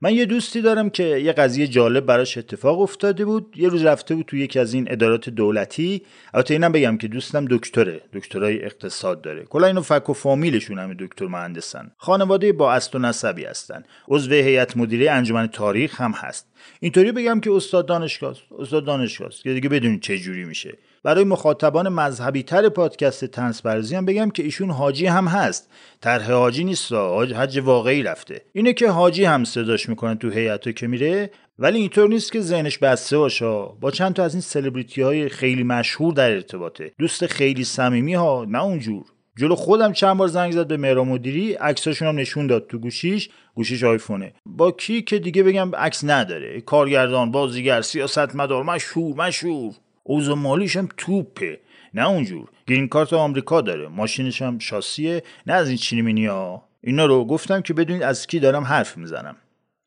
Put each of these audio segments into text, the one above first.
من یه دوستی دارم که یه قضیه جالب براش اتفاق افتاده بود. یه روز رفته بود تو یکی از این ادارات دولتی. البته اینم بگم که دوستم دکتره. دکترای اقتصاد داره. کلا اینو فک و فامیلشون همه دکتر مهندسن. خانواده با اصل و نسبی هستن. عضو هیئت مدیره انجمن تاریخ هم هست. اینطوری بگم که استاد دانشگاه است. استاد دانشگاه که دیگه بدونید چه جوری میشه. برای مخاطبان مذهبی تر پادکست تنس برزی هم بگم که ایشون حاجی هم هست. طرح حاجی نیست حج واقعی رفته. اینه که حاجی هم صداش می‌کنن تو هیئت که میره ولی اینطور نیست که ذهنش بسته باشه. با چند تا از این سلبریتی های خیلی مشهور در ارتباطه. دوست خیلی صمیمی ها نه اونجور. جلو خودم چند بار زنگ زد به مهرا مدیری عکساشون هم نشون داد تو گوشیش. گوشیش آیفونه. با کی که دیگه بگم عکس نداره. کارگردان بازیگر سیاستمدار مشهور مشهور. اوضاع مالیش هم توپه. نه اونجور. گرین کارت آمریکا داره. ماشینش هم شاسیه. نه از این چینی ها اینا رو گفتم که بدونید از کی دارم حرف می‌زنم.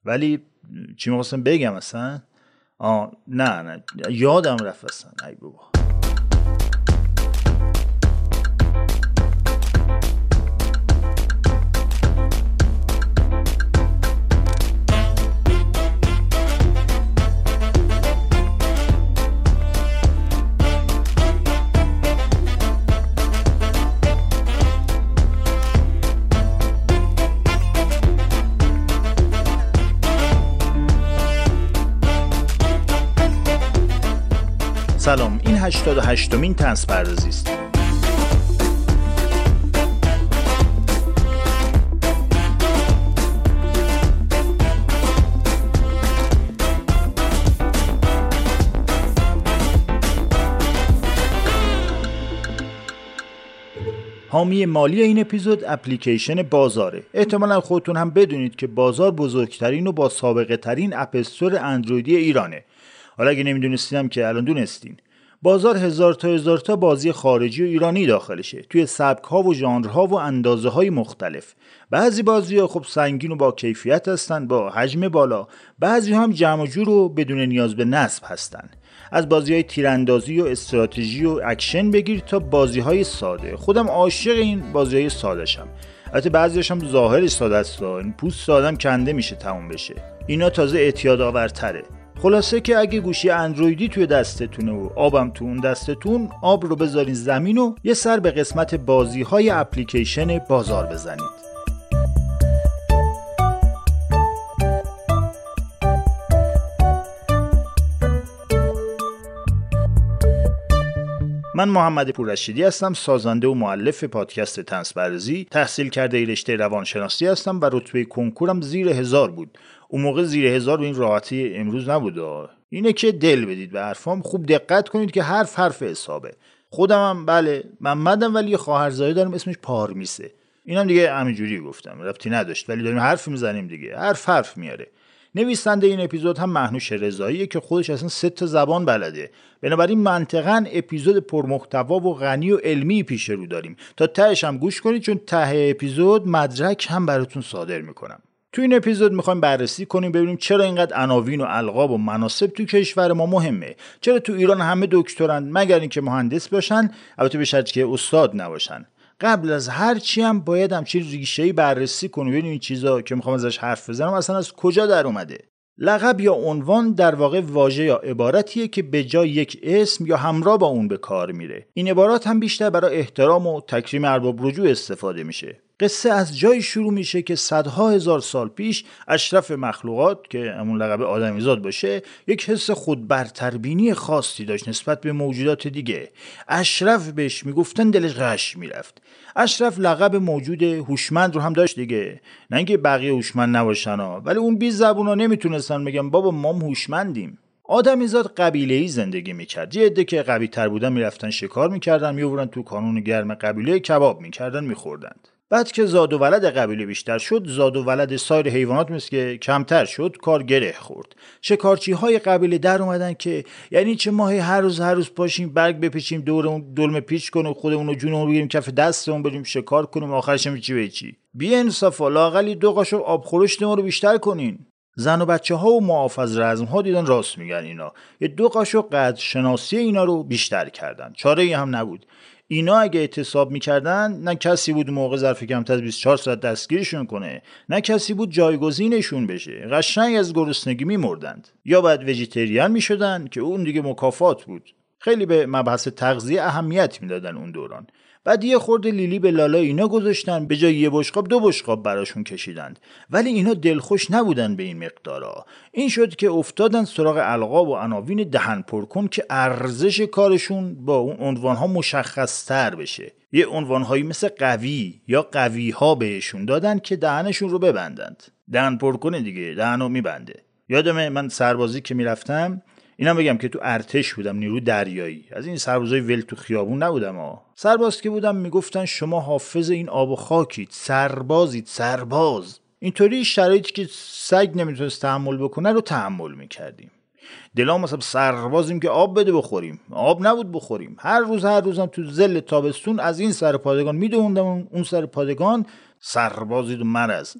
ولی چی می‌خواستم بگم اصلا؟ آه نه نه. یادم رفت اصلا. ای بابا. سلام این 88 مین تنس پردازی است. حامی مالی این اپیزود اپلیکیشن بازاره. احتمالا خودتون هم بدونید که بازار بزرگترین و با سابقه ترین اپستور اندرویدی ایرانه. حالا اگه نمیدونستیدم که الان دونستین. بازار هزار تا هزار تا بازی خارجی و ایرانی داخلشه. توی سبک ها و ژانرها و اندازه های مختلف. بعضی بازی ها خب سنگین و با کیفیت هستن با حجم بالا. بعضی هم جمع جور و بدون نیاز به نصب هستن. از بازی های تیراندازی و استراتژی و اکشن بگیر تا بازی های ساده. خودم عاشق این بازی های ساده شم البته بعضیش هم ظاهرش ساده است. این پوست سادم کنده میشه تموم بشه. اینا تازه اعتیاد آورتره. خلاصه که اگه گوشی اندرویدی توی دستتونه و آبم تو اون دستتون آب رو بذارین زمین و یه سر به قسمت بازی های اپلیکیشن بازار بزنید. من محمد پوررشیدی هستم سازنده و معلف پادکست تنس برزی تحصیل کرده رشته روانشناسی هستم و رتبه کنکورم زیر هزار بود. اون موقع زیر هزار به این راحتی امروز نبود. اینه که دل بدید به حرفام خوب دقت کنید که حرف حرف حسابه. خودم هم بله محمدم ولی یه خواهرزاده دارم اسمش پارمیسه. اینم دیگه همینجوری گفتم ربطی نداشت ولی داریم حرف می‌زنیم دیگه. حرف حرف میاره. نویسنده این اپیزود هم مهنوش رضاییه که خودش اصلا سه تا زبان بلده. بنابراین منطقا اپیزود پرمحتوا و غنی و علمی پیش رو داریم. تا تهش هم گوش کنید چون ته اپیزود مدرک هم براتون صادر می‌کنم. تو این اپیزود می‌خوایم بررسی کنیم ببینیم چرا اینقدر عناوین و القاب و مناسب تو کشور ما مهمه. چرا تو ایران همه دکترند مگر اینکه مهندس باشن البته به شرطی که استاد نباشن. قبل از هر چی هم باید همچین ریشه بررسی کنیم. ببینیم این چیزا که می‌خوام ازش حرف بزنم اصلا از کجا در اومده؟ لقب یا عنوان در واقع واژه یا عبارتیه که به جای یک اسم یا همراه با اون به کار میره. این عبارات هم بیشتر برای احترام و تکریم ارباب رجوع استفاده میشه. قصه از جایی شروع میشه که صدها هزار سال پیش اشرف مخلوقات که همون لقب آدمیزاد باشه یک حس خود برتربینی خاصی داشت نسبت به موجودات دیگه. اشرف بهش می‌گفتن دلش غش می‌رفت. اشرف لقب موجود هوشمند رو هم داشت دیگه. نه اینکه بقیه هوشمند نباشن ها ولی اون بی زبونا نمی‌تونستن بگن بابا ما هوشمندیم. آدمیزاد قبیله ای زندگی می‌کرد. یه عده که قوی تر بودن می‌رفتن شکار می‌کردن میورن تو کانون گرم قبیله کباب می‌کردن میخوردند. بعد که زاد و ولد قبیله بیشتر شد زاد و ولد سایر حیوانات مثل که کمتر شد کار گره خورد. شکارچی های قبیله در اومدن که یعنی چه ماهی هر روز هر روز پاشیم برگ بپیچیم دور اون دلمه پیچ کنیم خودمون رو جونمون بگیریم کف دستمون بریم شکار کنیم آخرش هم چی به چی. بی انصافا لاقلی دو قاشق آب خورشت ما رو بیشتر کنین. زن و بچه ها و محافظ رزم ها دیدن راست میگن اینا. یه دو قاشق قد شناسی اینا رو بیشتر کردن. چاره ای هم نبود. اینا اگه اعتصاب می‌کردن نه کسی بود موقع ظرف کمتر از 24 ساعت دستگیرشون کنه نه کسی بود جایگزینشون بشه. قشنگ از گرسنگی میمردند. یا بعد وجیتریان می‌شدن که اون دیگه مکافات بود. خیلی به مبحث تغذیه اهمیت می‌دادن اون دوران. بعد یه خورده لیلی به لالا اینا گذاشتن به جای یه بشقاب دو بشقاب براشون کشیدند. ولی اینا دلخوش نبودن به این مقدارا. این شد که افتادن سراغ القاب و عناوین دهن پرکن که ارزش کارشون با اون عنوانها مشخص تر بشه. یه عنوانهایی مثل قوی یا قوی ها بهشون دادن که دهنشون رو ببندند. دهن پرکنه دیگه دهنو میبنده. یادمه من سربازی که می‌رفتم اینا بگم که تو ارتش بودم نیرو دریایی. از این سربازای ول تو خیابون نبودم ها سرباز که بودم می‌گفتن شما حافظ این آب و خاکید سربازید سرباز. اینطوری شرایطی که سگ نمی‌تونست تحمل بکنه رو تحمل می‌کردیم. دلام مثلا سربازیم که آب بده بخوریم. آب نبود بخوریم. هر روز هر روزم تو زل تابستون از این سر پادگان میدوندم. اون سر پادگان سربازید و مرز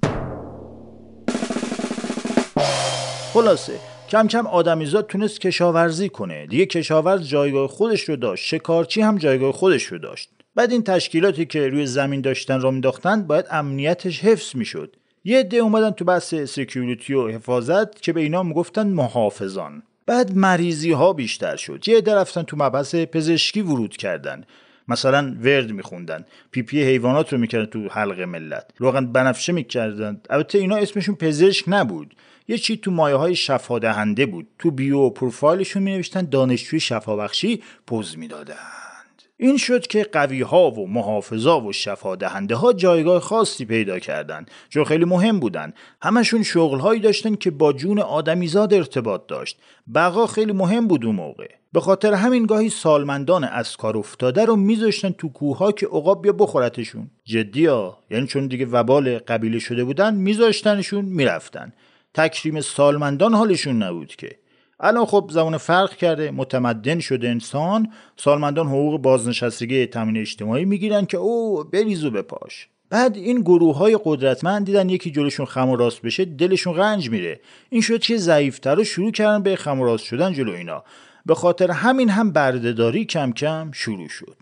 خلاصه. کم کم آدمیزاد تونست کشاورزی کنه. دیگه کشاورز جایگاه خودش رو داشت. شکارچی هم جایگاه خودش رو داشت. بعد این تشکیلاتی که روی زمین داشتن را مینداختن باید امنیتش حفظ می‌شد. یه عده اومدن تو بحث سکیوریتی و حفاظت که به اینا می‌گفتن محافظان. بعد مریضی ها بیشتر شد. یه عده رفتن تو مبحث پزشکی ورود کردن. مثلا ورد میخوندن. پی پی حیوانات رو می‌کردن تو حلق ملت. روغن بنفشه می‌کردن. البته اینا اسمشون پزشک نبود. یه چی تو مایه های شفا دهنده بود. تو بیو پروفایلشون می نوشتن دانشجوی شفابخشی پز می‌دادند. این شد که قوی ها و محافظا و شفا دهنده ها جایگاه خاصی پیدا کردند. چون خیلی مهم بودن. همشون شغل هایی داشتن که با جون آدمیزاد ارتباط داشت. بقا خیلی مهم بود اون موقع. به خاطر همین گاهی سالمندان از کار افتاده رو میذاشتن تو کوه که عقاب بیا بخورتشون. جدی ها؟ یعنی چون دیگه وبال قبیله شده بودن میذاشتنشون می‌رفتن. تکریم سالمندان حالشون نبود که. الان خب زمان فرق کرده متمدن شده انسان سالمندان حقوق بازنشستگی تامین اجتماعی می‌گیرن که او بریز و بپاش. بعد این گروه های قدرتمند دیدن یکی جلوشون خم و راست بشه دلشون رنج میره. این شد که ضعیفتر رو شروع کردن به خم و راست شدن جلو اینا. به خاطر همین هم بردهداری کم کم شروع شد.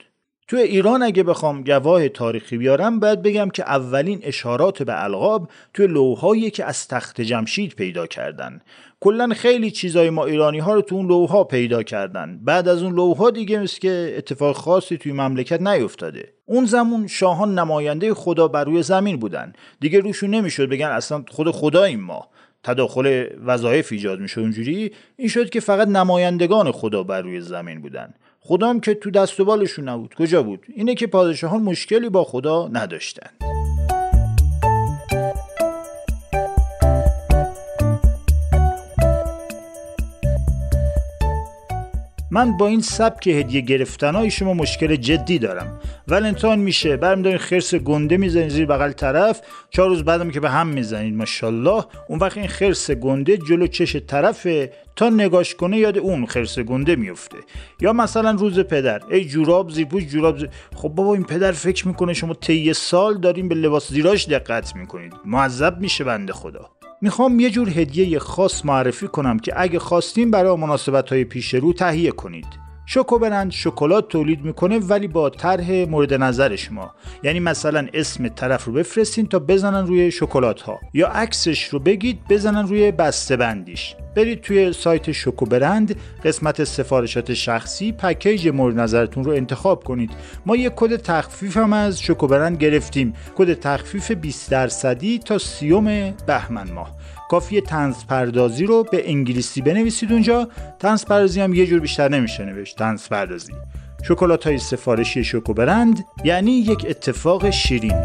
تو ایران اگه بخوام گواه تاریخی بیارم باید بگم که اولین اشارات به القاب توی لوحایی که از تخت جمشید پیدا کردن. کلا خیلی چیزای ما ایرانی ها رو تو اون لوحا پیدا کردن. بعد از اون لوحا دیگه مثل که اتفاق خاصی توی مملکت نیفتاده. اون زمان شاهان نماینده خدا بر روی زمین بودن. دیگه روشون نمی‌شد بگن اصلا خود خداییم ما. تداخل وظایف ایجاد می‌شد اونجوری. این شد که فقط نمایندگان خدا بر روی زمین بودن. خدام که تو دست و بالشون نبود. کجا بود؟ اینه که پادشاهان مشکلی با خدا نداشتن. من با این سبک هدیه گرفتن های شما مشکل جدی دارم. ولنتاین میشه برمی دارین خرس گنده می‌زنید زیر بغل طرف چهار روز بعدم که به هم می‌زنید ماشاءالله. اون وقت این خرس گنده جلو چش طرفه تا نگاش کنه یاد اون خرس گنده میفته یا مثلا روز پدر ای جوراب زیرپوش جوراب زیر... خب بابا این پدر فکر می‌کنه شما طی سال دارین به لباس زیراش دقت می‌کنید. معذب میشه بنده خدا. می‌خوام یه جور هدیه خاص معرفی کنم که اگه خواستین برای مناسبت های پیش رو تهیه کنید. شوکو برند شکلات تولید می‌کنه ولی با طرح مورد نظر شما. یعنی مثلا اسم طرف رو بفرستین تا بزنن روی شکلات ها یا عکسش رو بگید بزنن روی بسته بندیش برید توی سایت شوکو برند قسمت سفارشات شخصی پکیج مورد نظرتون رو انتخاب کنید. ما یک کد تخفیف هم از شوکو برند گرفتیم. کد تخفیف 20 درصدی تا سی‌ام بهمن ماه. کافی طنز پردازی رو به انگلیسی بنویسید اونجا. طنز پردازی هم یه جور بیشتر نمیشه نوشت طنز پردازی شکلات های سفارشی شوکو برند یعنی یک اتفاق شیرین.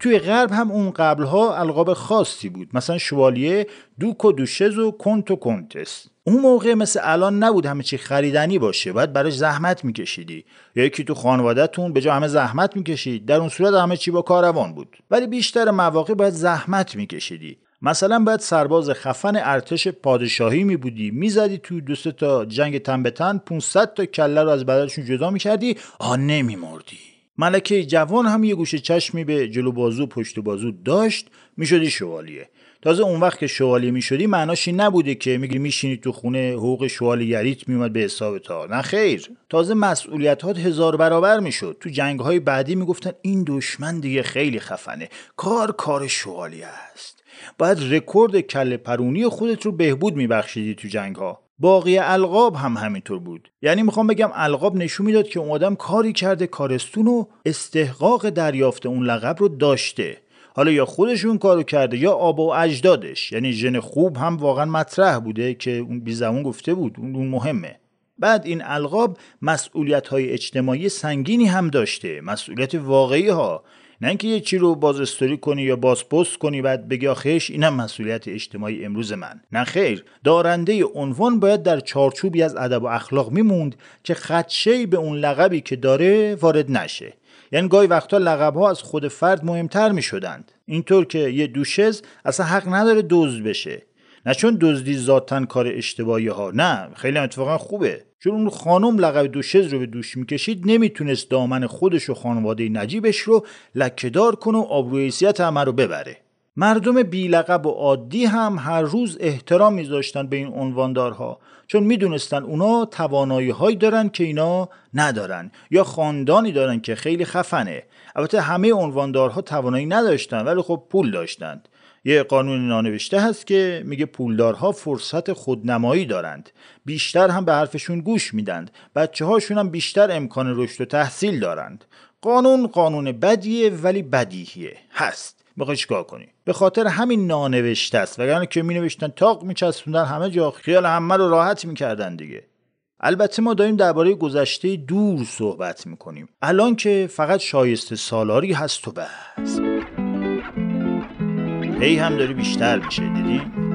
توی غرب هم اون قبلها القاب خاصی بود. مثلا شوالیه دوک و دوشز و کنت و کنتس. اون موقع مثل الان نبود همه چی خریدنی باشه. باید براش زحمت میکشیدی. یا یکی تو خانوادهتون به جا همه زحمت می‌کشید. در اون صورت همه چی با کاروان بود. ولی بیشتر مواقع باید زحمت میکشیدی. مثلا باید سرباز خفن ارتش پادشاهی می بودی. می‌زدی تو دوست تا جنگ تن به تن 500 تا کله رو از بدنشون جدا می‌کردی. آ نمیمردی. ملکه جوان هم یه گوشه چشمی به جلو بازو پشت بازو داشت می‌شدی شوالیه. تازه اون وقت که شوالیه می‌شدی معناش این نبوده که میگی میشینی تو خونه حقوق شوالیگریت میومد به حساب تا. نه خیر. تازه مسئولیت هزار برابر می‌شد. تو جنگ های بعدی می‌گفتن این دشمن دیگه خیلی خفنه. کار کار شوالیه است. باید رکورد کل پرونی خودت رو بهبود میبخشیدی تو جنگ ها باقی القاب هم همینطور بود. یعنی می‌خوام بگم القاب نشون می‌داد که اون آدم کاری کرده کارستون و استحقاق دریافت اون لقب رو داشته. حالا یا خودشون کارو کرده یا آبا و اجدادش. یعنی ژن خوب هم واقعا مطرح بوده که اون بی زمان گفته بود اون مهمه. بعد این القاب مسئولیت های اجتماعی سنگینی هم داشته. مسئولیت واقعی ها نه اینکه یه چی رو باز استوری کنی یا باز پست کنی بعد بگی آخیش اینم مسئولیت اجتماعی امروز من. نه خیر. دارنده عنوان باید در چارچوبی از ادب و اخلاق میموند که خدشه به اون لقبی که داره وارد نشه. یعنی گاهی وقتا لقب ها از خود فرد مهمتر می شدند اینطور که یه دوشز اصلا حق نداره دزد بشه. نه چون دزدی ذاتا کار اشتباهی ها نه خیلی اتفاقا خوبه. چون اون خانم لقب دوشز رو به دوش می‌کشید نمی‌تونست دامن خودش و خانواده نجیبش رو لکهدار کنه و آبروی همه رو ببره. مردم بیلقب و عادی هم هر روز احترام میذاشتن به این عنواندارها چون می‌دونستن اونا توانایی هایی دارن که اینا ندارن یا خاندانی دارن که خیلی خفنه. البته همه عنواندارها توانایی نداشتن ولی خب پول داشتند. یه قانون نانوشته هست که میگه پولدارها فرصت خودنمایی دارند. بیشتر هم به حرفشون گوش میدند. بچه هاشون هم بیشتر امکان رشد و تحصیل دارند. قانون قانون بدیه ولی بدیهیه. هست. می‌خوای چیکار کنی؟ به خاطر همین نانوشته است. وگرنه که می نوشتن تاق میچسبوندن همه جا خیال همه رو راحت می‌کردن دیگه. البته ما داریم درباره گذشته دور صحبت می‌کنیم. الان که فقط شایسته سالاری هست و بس. هی هم داری بیشتر میشه دیدی؟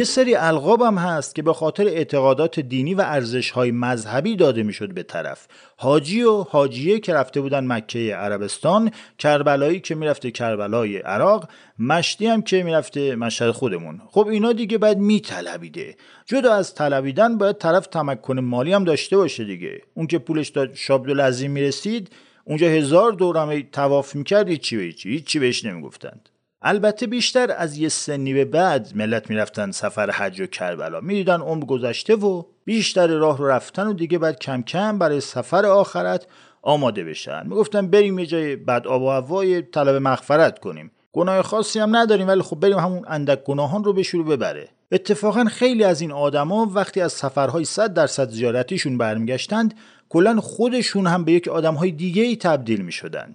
یه سری القاب هم هست که به خاطر اعتقادات دینی و ارزش های مذهبی داده می‌شد به طرف. حاجی و حاجیه که رفته بودن مکه عربستان کربلایی که می‌رفته کربلای عراق مشتی هم که می‌رفته مشهد خودمون. خب اینا دیگه باید میطلبیده. جدا از طلبیدن باید طرف تمکن مالی هم داشته باشه دیگه. اون که پولش تا شابدالعظیم می‌رسید اونجا هزار دورمه تواف می‌کرد هیچی به هیچی. چی بهش نمی‌گفتند. البته بیشتر از یه سنی به بعد ملت می‌رفتن سفر حج و کربلا. می‌دیدن عمر گذشته و بیشتر راه رو رفتن و دیگه بعد کم کم برای سفر آخرت آماده بشن. می‌گفتن بریم یه جای بد آب و هوای طلب مغفرت کنیم. گناه خاصی هم نداریم ولی خب بریم همون اندک گناهان رو به شروع ببره. اتفاقا خیلی از این آدما وقتی از سفرهای 100 درصد زیارتیشون برمیگشتند کلا خودشون هم به یک آدمهای دیگه ای تبدیل می شدن.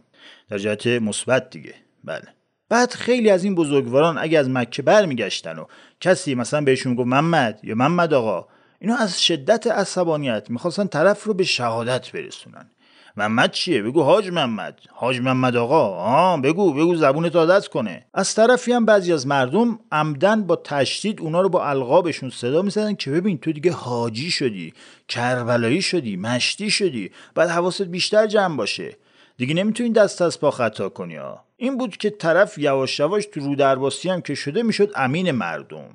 در جهت مثبت دیگه. بله. بعد خیلی از این بزرگواران اگه از مکه برمیگشتن و کسی مثلا بهشون گفت محمد یا محمد آقا اینا از شدت عصبانیت می‌خواستن طرف رو به شهادت برسونن. محمد چیه؟ بگو حاج محمد. حاج محمد آقا آه بگو بگو زبون عادت کنه. از طرفی هم بعضی از مردم عمدن با تشدید اونا رو با القابشون صدا می‌زدن که ببین تو دیگه حاجی شدی کربلایی شدی مشتی شدی بعد حواست بیشتر جمع باشه. دیگه نمی‌تونی دست از پا خطا کنی ها این بود که طرف یواش یواش تو رو درباسی هم که شده می‌شد امین مردم.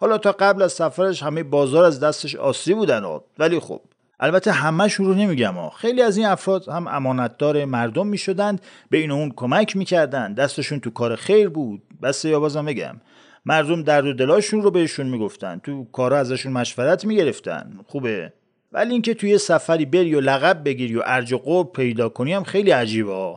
حالا تا قبل از سفرش همه بازار از دستش آسری بودن ولی خب البته همهشون رو نمیگم ها خیلی از این افراد هم امانتدار مردم می‌شدند به این اون کمک می‌کردند. دستشون تو کار خیر بود. بس یا بازم بگم مردم درد و دلاشون رو بهشون می‌گفتن. تو کارا ازشون مشورت می‌گرفتن. خوبه؟ ولی اینکه توی سفری بری و لقب بگیری و ارج و قرب پیدا کنی هم خیلی عجیبه.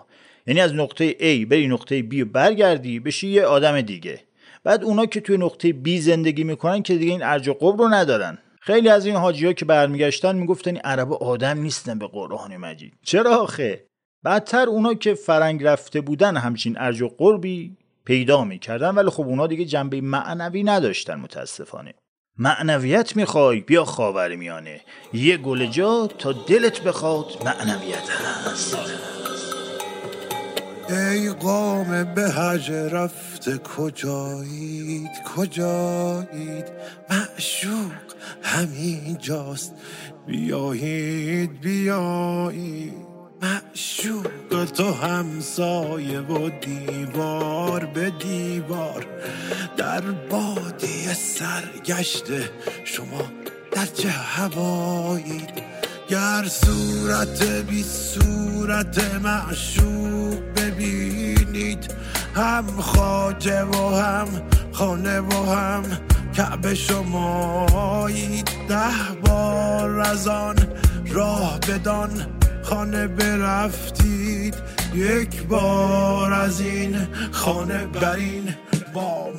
یعنی از نقطه A بری نقطه B و برگردی بشی یه آدم دیگه. بعد اونا که توی نقطه B زندگی می‌کنن که دیگه این ارج و قرب رو ندارن. خیلی از این حاجی ها که برمیگشتن می‌گفتن این عرب آدم نیستن به قرآن مجید. چرا آخه؟ بعدتر اونا که فرنگ رفته بودن همچین ارج و قربی پیدا می‌کردن ولی خب اونا دیگه جنبه معنوی نداشتن متاسفانه. معنویت می‌خوای؟ بیا خاور میانه. یه گل جا تا دلت بخواد معنویت هست. ای قام به حج رفته کجایید؟ کجایید؟ معشوق همین جاست بیایید بیایید. معشوق تو همسایه و دیوار به دیوار. در بادی سرگشته شما در چه هوایید گر صورت بی صورت معشوق ببینید هم خاجه و هم خانه و هم کعبه شمایید. ده بار از آن راه بدان خانه برفتید یک بار از این خانه برین بام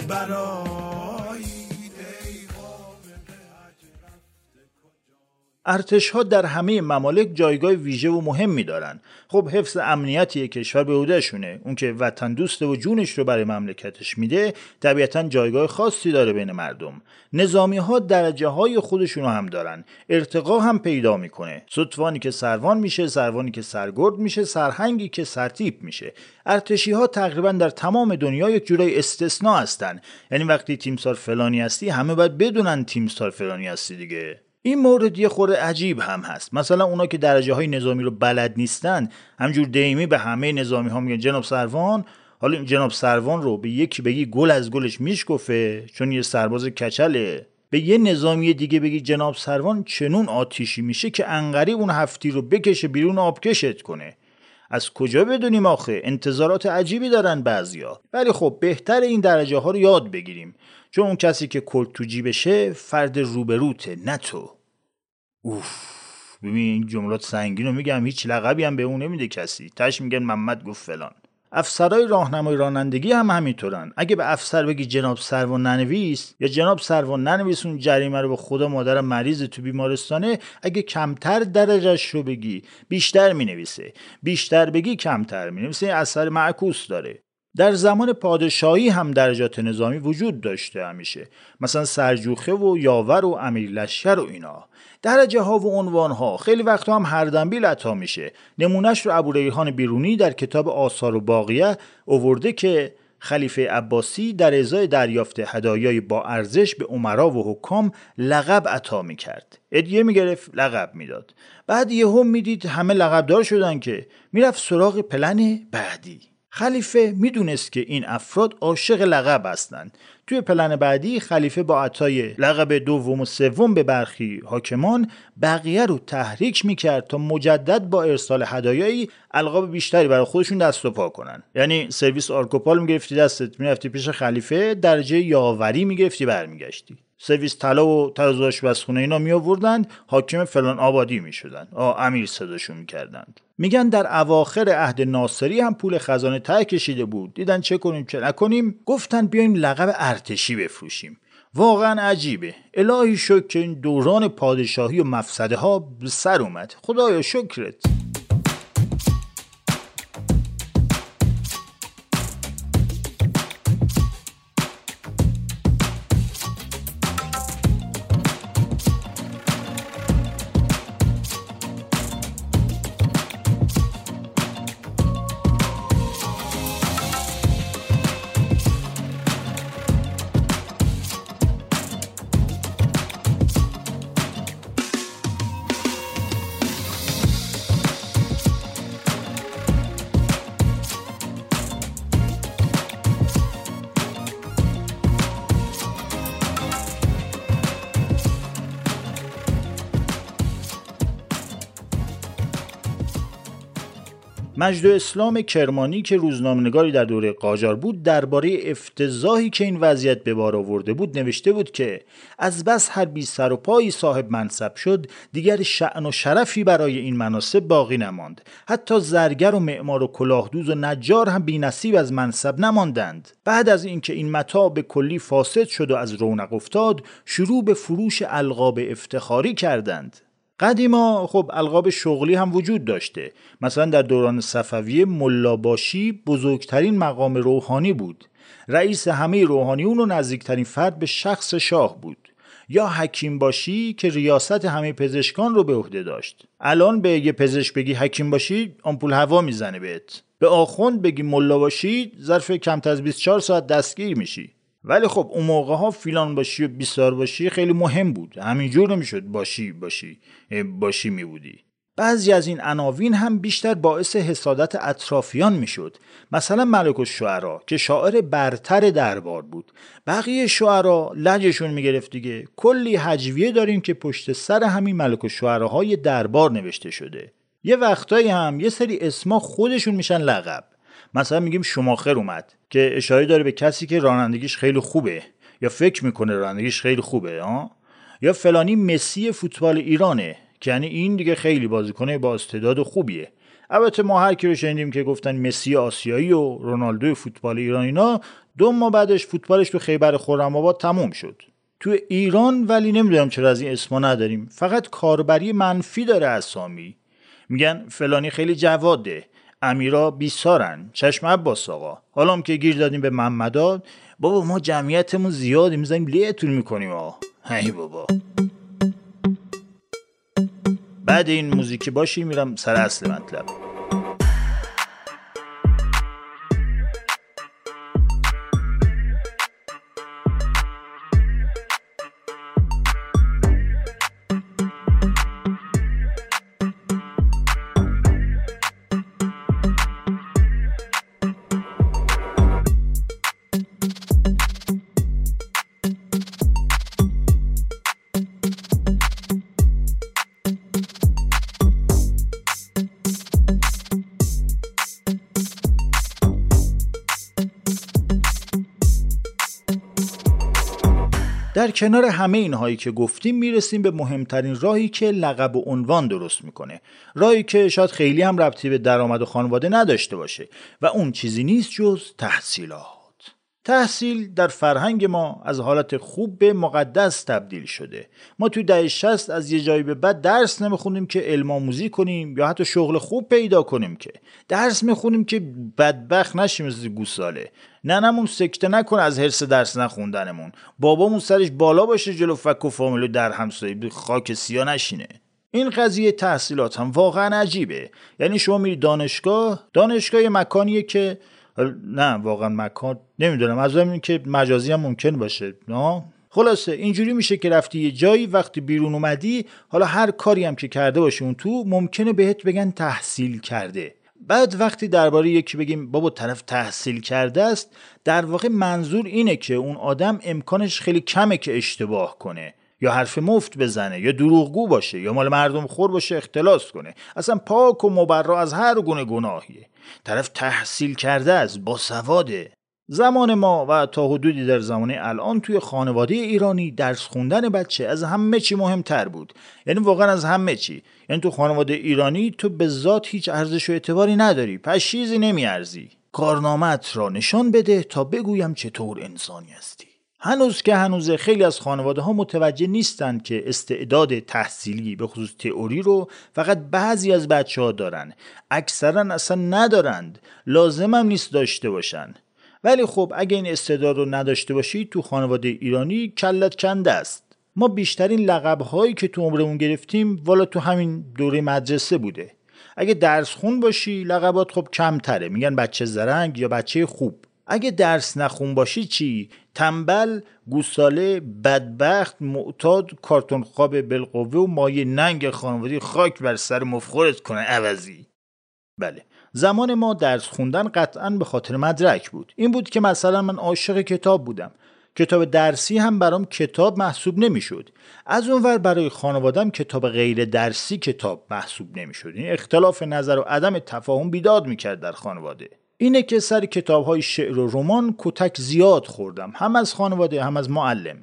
ارتش ها در همه ممالک جایگاه ویژه و مهمی دارن خب حفظ امنیتی کشور به عهدهشونه. اون که وطن دوسته و جونش رو برای مملکتش میده طبیعتا جایگاه خاصی داره بین مردم. نظامی ها درجه های خودشونو هم دارن. ارتقا هم پیدا می‌کنه. ستوانی که سروان میشه سروانی که سرگرد میشه سرهنگی که سرتیپ میشه. ارتشی ها تقریبا در تمام دنیا یک جورای استثنا هستن. یعنی وقتی تیمسار فلانی هستی همه باید بدونن تیمسار فلانی هستی دیگه. این مورد یه خورده عجیب هم هست. مثلا اونا که درجه های نظامی رو بلد نیستن همجور دیمی به همه نظامی ها میگن جناب سروان حالا جناب سروان رو به یکی بگی گل از گلش میشکفه چون یه سرباز کچله. به یه نظامی دیگه بگی جناب سروان چنون آتیشی میشه که انقریب اون هفتی رو بکشه بیرون آبکشت کنه. از کجا بدونیم آخه؟ انتظارات عجیبی دارن بعضیا. ولی خب بهتر این درجه ها رو یاد بگیریم. چون اون کسی که کلت تو جیبشه فرد روبروته نه تو. اوف ببین این جملات سنگین رو میگم هیچ لقبی هم به اون نمیده کسی. تش میگن محمد گفت فلان. افسرای راهنمای رانندگی هم همینطورن. اگه به افسر بگی جناب سروان ننویس یا جناب سروان ننویس اون جریمه رو به خدا مادر مریض تو بیمارستانه اگه کمتر درجهش رو بگی بیشتر می‌نویسه. بیشتر بگی کمتر می‌نویسه. اثر معکوس داره. در زمان پادشاهی هم درجات نظامی وجود داشته همیشه. مثلا سرجوخه و یاور و امیر لشکر و اینا. درجه ها و عنوان ها. خیلی وقت هم هر دنبیل عطا میشه. نمونهش رو ابو ریحان بیرونی در کتاب آثار و باقیه اوورده که خلیفه عباسی در ازای دریافت هدایای با ارزش به عمرا و حکام لقب عطا می‌کرد. ادیه می‌گرفت لقب می‌داد. بعد یهو می‌دید همه لقبدار شدن که می‌رفت سراغ پلن بعدی. خلیفه می‌دونست که این افراد عاشق لقب هستند. توی پلن بعدی خلیفه با عطای لقب دوم و سوم به برخی حاکمان بقیه رو تحریک می‌کرد تا مجدد با ارسال هدایایی القاب بیشتری برای خودشون دست و پا کنن. یعنی سرویس آرکوپال می‌گرفتی دستت می‌رفتی پیش خلیفه درجه یاوری می‌گرفتی برمیگشتی. سرویس طلا و تراز آشپزخونه اینا می آوردند حاکم فلان آبادی می شدند امیر صداشون می کردند میگن در اواخر عهد ناصری هم پول خزانه ته کشیده بود. دیدن چه کنیم چه نکنیم؟ گفتن بیایم لقب ارتشی بفروشیم. واقعا عجیبه. الهی شکر که این دوران پادشاهی و مفسده ها سر اومد. خدایا شکرت. مجد اسلام کرمانی که روزنامه‌نگاری در دوره قاجار بود درباره افتضاحی که این وضعیت به بار آورده بود نوشته بود که از بس هر بی سر و پایی صاحب منصب شد دیگر شعن و شرفی برای این مناسب باقی نماند. حتی زرگر و معمار و کلاهدوز و نجار هم بی نصیب از منصب نماندند. بعد از اینکه این متاع به کلی فاسد شد و از رونق افتاد شروع به فروش القاب افتخاری کردند. قدیما خب القاب شغلی هم وجود داشته. مثلا در دوران صفویه ملاباشی بزرگترین مقام روحانی بود. رئیس همه روحانیون و نزدیکترین فرد به شخص شاه بود. یا حکیم باشی که ریاست همه پزشکان رو به عهده داشت. الان به یه پزشک بگی حکیم باشی آمپول هوا می‌زنه بهت. به آخوند بگی ملا باشی ظرف کمتر از 24 ساعت دستگیر میشی. ولی خب اون موقع ها فیلان باشی و بیسار باشی خیلی مهم بود. همینجور نمی‌شد باشی باشی باشی میبودی. بعضی از این عناوین هم بیشتر باعث حسادت اطرافیان می‌شد. مثلا ملک الشعرا که شاعر برتر دربار بود. بقیه شعرا لجشون می‌گرفت دیگه. کلی هجویه داریم که پشت سر همین ملک الشعراهای دربار نوشته شده. یه وقتایی هم یه سری اسما خودشون میشن لقب. مثلا میگیم شماخر اومد که اشاره داره به کسی که رانندگیش خیلی خوبه یا فکر می‌کنه رانندگیش خیلی خوبه ها یا فلانی مسی فوتبال ایرانه که یعنی این دیگه خیلی بازیکن با استعداد خوبیه. البته ما هر کی رو شنیدیم که گفتن مسی آسیایی و رونالدو فوتبال ایران اینا دو ماه بعدش فوتبالش تو خیبر خرم‌آباد تموم شد. تو ایران ولی نمی‌دونم چرا از این اسما نداریم. فقط کاربری منفی داره اسامی. میگن فلانی خیلی جواده امیرا بیسارن. چشم عباس آقا. حالا که گیر دادیم به محمداد بابا ما جمعیتمون زیادی می‌زنیم لیتون می‌کنیم آه هی بابا. بعد این موزیکی باشی میرم سر اصل مطلب. کنار همه اینهایی که گفتیم می‌رسیم به مهمترین راهی که لقب و عنوان درست می‌کنه. راهی که شاید خیلی هم ربطی به درآمد و خانواده نداشته باشه و اون چیزی نیست جز تحصیلات تحصیل در فرهنگ ما از حالت خوب به مقدس تبدیل شده. ما توی دهه 60 از یه جایی به بعد درس نمی‌خونیم که علم آموزی کنیم یا حتی شغل خوب پیدا کنیم که. درس می‌خونیم که بدبخت نشیم مثل گوساله. ننمون سکته نکن از حرس درس نخوندنمون. بابامون سرش بالا باشه جلو فک و فامیلو در همسایه خاک سیا نشینه. این قضیه تحصیلات هم واقعا عجیبه. یعنی شما میری دانشگاه دانشگاه مکانیه که نه واقعا مکان نمی‌دونم. از این که مجازی هم ممکن باشه نه؟ خلاصه اینجوری میشه که رفتی یه جایی وقتی بیرون اومدی حالا هر کاری هم که کرده باشی اون تو ممکنه بهت بگن تحصیل کرده. بعد وقتی درباره یکی بگیم بابا طرف تحصیل کرده است در واقع منظور اینه که اون آدم امکانش خیلی کمه که اشتباه کنه. یا حرف مفت بزنه یا دروغگو باشه یا مال مردم خور باشه اختلاس کنه. اصلا پاک و مبرا از هر گونه گناهیه. طرف تحصیل کرده است با سواده زمان ما و تا حدودی در زمان الان توی خانواده ایرانی درس خوندن بچه از همه چی مهمتر بود. یعنی واقعا از همه چی. یعنی تو خانواده ایرانی تو به ذات هیچ ارزش و اعتباری نداری. پس چیزی نمیارزی. کارنامت را نشان بده تا بگویم چطور انسانی هستی. هنوز که هنوز خیلی از خانواده ها متوجه نیستند که استعداد تحصیلی به خصوص تئوری رو فقط بعضی از بچه ها دارن. اکثرا اصلا ندارند. لازم هم نیست داشته باشن. ولی خب اگه این استعداد رو نداشته باشی تو خانواده ایرانی کلت کنده است. ما بیشترین لقب هایی که تو عمرمون گرفتیم والا تو همین دوره مدرسه بوده. اگه درس خون باشی لقبات خب کمتره. میگن بچه زرنگ یا بچه خوب. اگه درس نخون باشی چی؟ تنبل گوساله بدبخت معتاد کارتون خواب بالقوه و مایه ننگ خانوادی خاک بر سر مفخورت کنه عوضی. بله. زمان ما درس خوندن قطعا به خاطر مدرک بود. این بود که مثلا من عاشق کتاب بودم. کتاب درسی هم برام کتاب محسوب نمی‌شد. از اونور برای خانوادم کتاب غیر درسی کتاب محسوب نمی‌شد. این اختلاف نظر و عدم تفاهم بیداد می‌کرد در خانواده. اینه که سر کتاب های شعر و رمان کتک زیاد خوردم. هم از خانواده هم از معلم.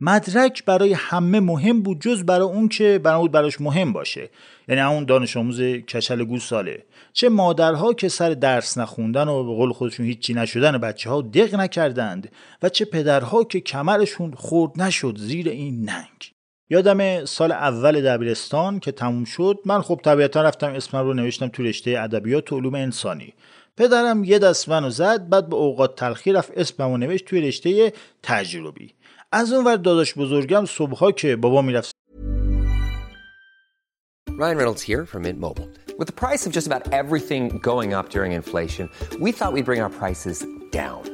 مدرک برای همه مهم بود جز برای اون که برای براش مهم باشه. یعنی اون دانش آموز کچل گوساله چه مادرها که سر درس نخوندن و به قول خودشون هیچی نشدن بچه ها دق نکردند و چه پدرها که کمرشون خورد نشد زیر این ننگ. یادم سال اول دبیرستان که تموم شد من خب طبیعتا رفتم اسمم رو نوشتم تو رشته ادبیات و علوم انسانی. پدرم یه دست منو زد بعد به اوقات تلخی رفت اسممو نوشت توی رشته تجربی از اون ور داداش بزرگم صبحها که بابا می‌رفت Ryan Reynolds here from Mint Mobile. With the price of just about everything going up during inflation, we thought we'd bring our prices down.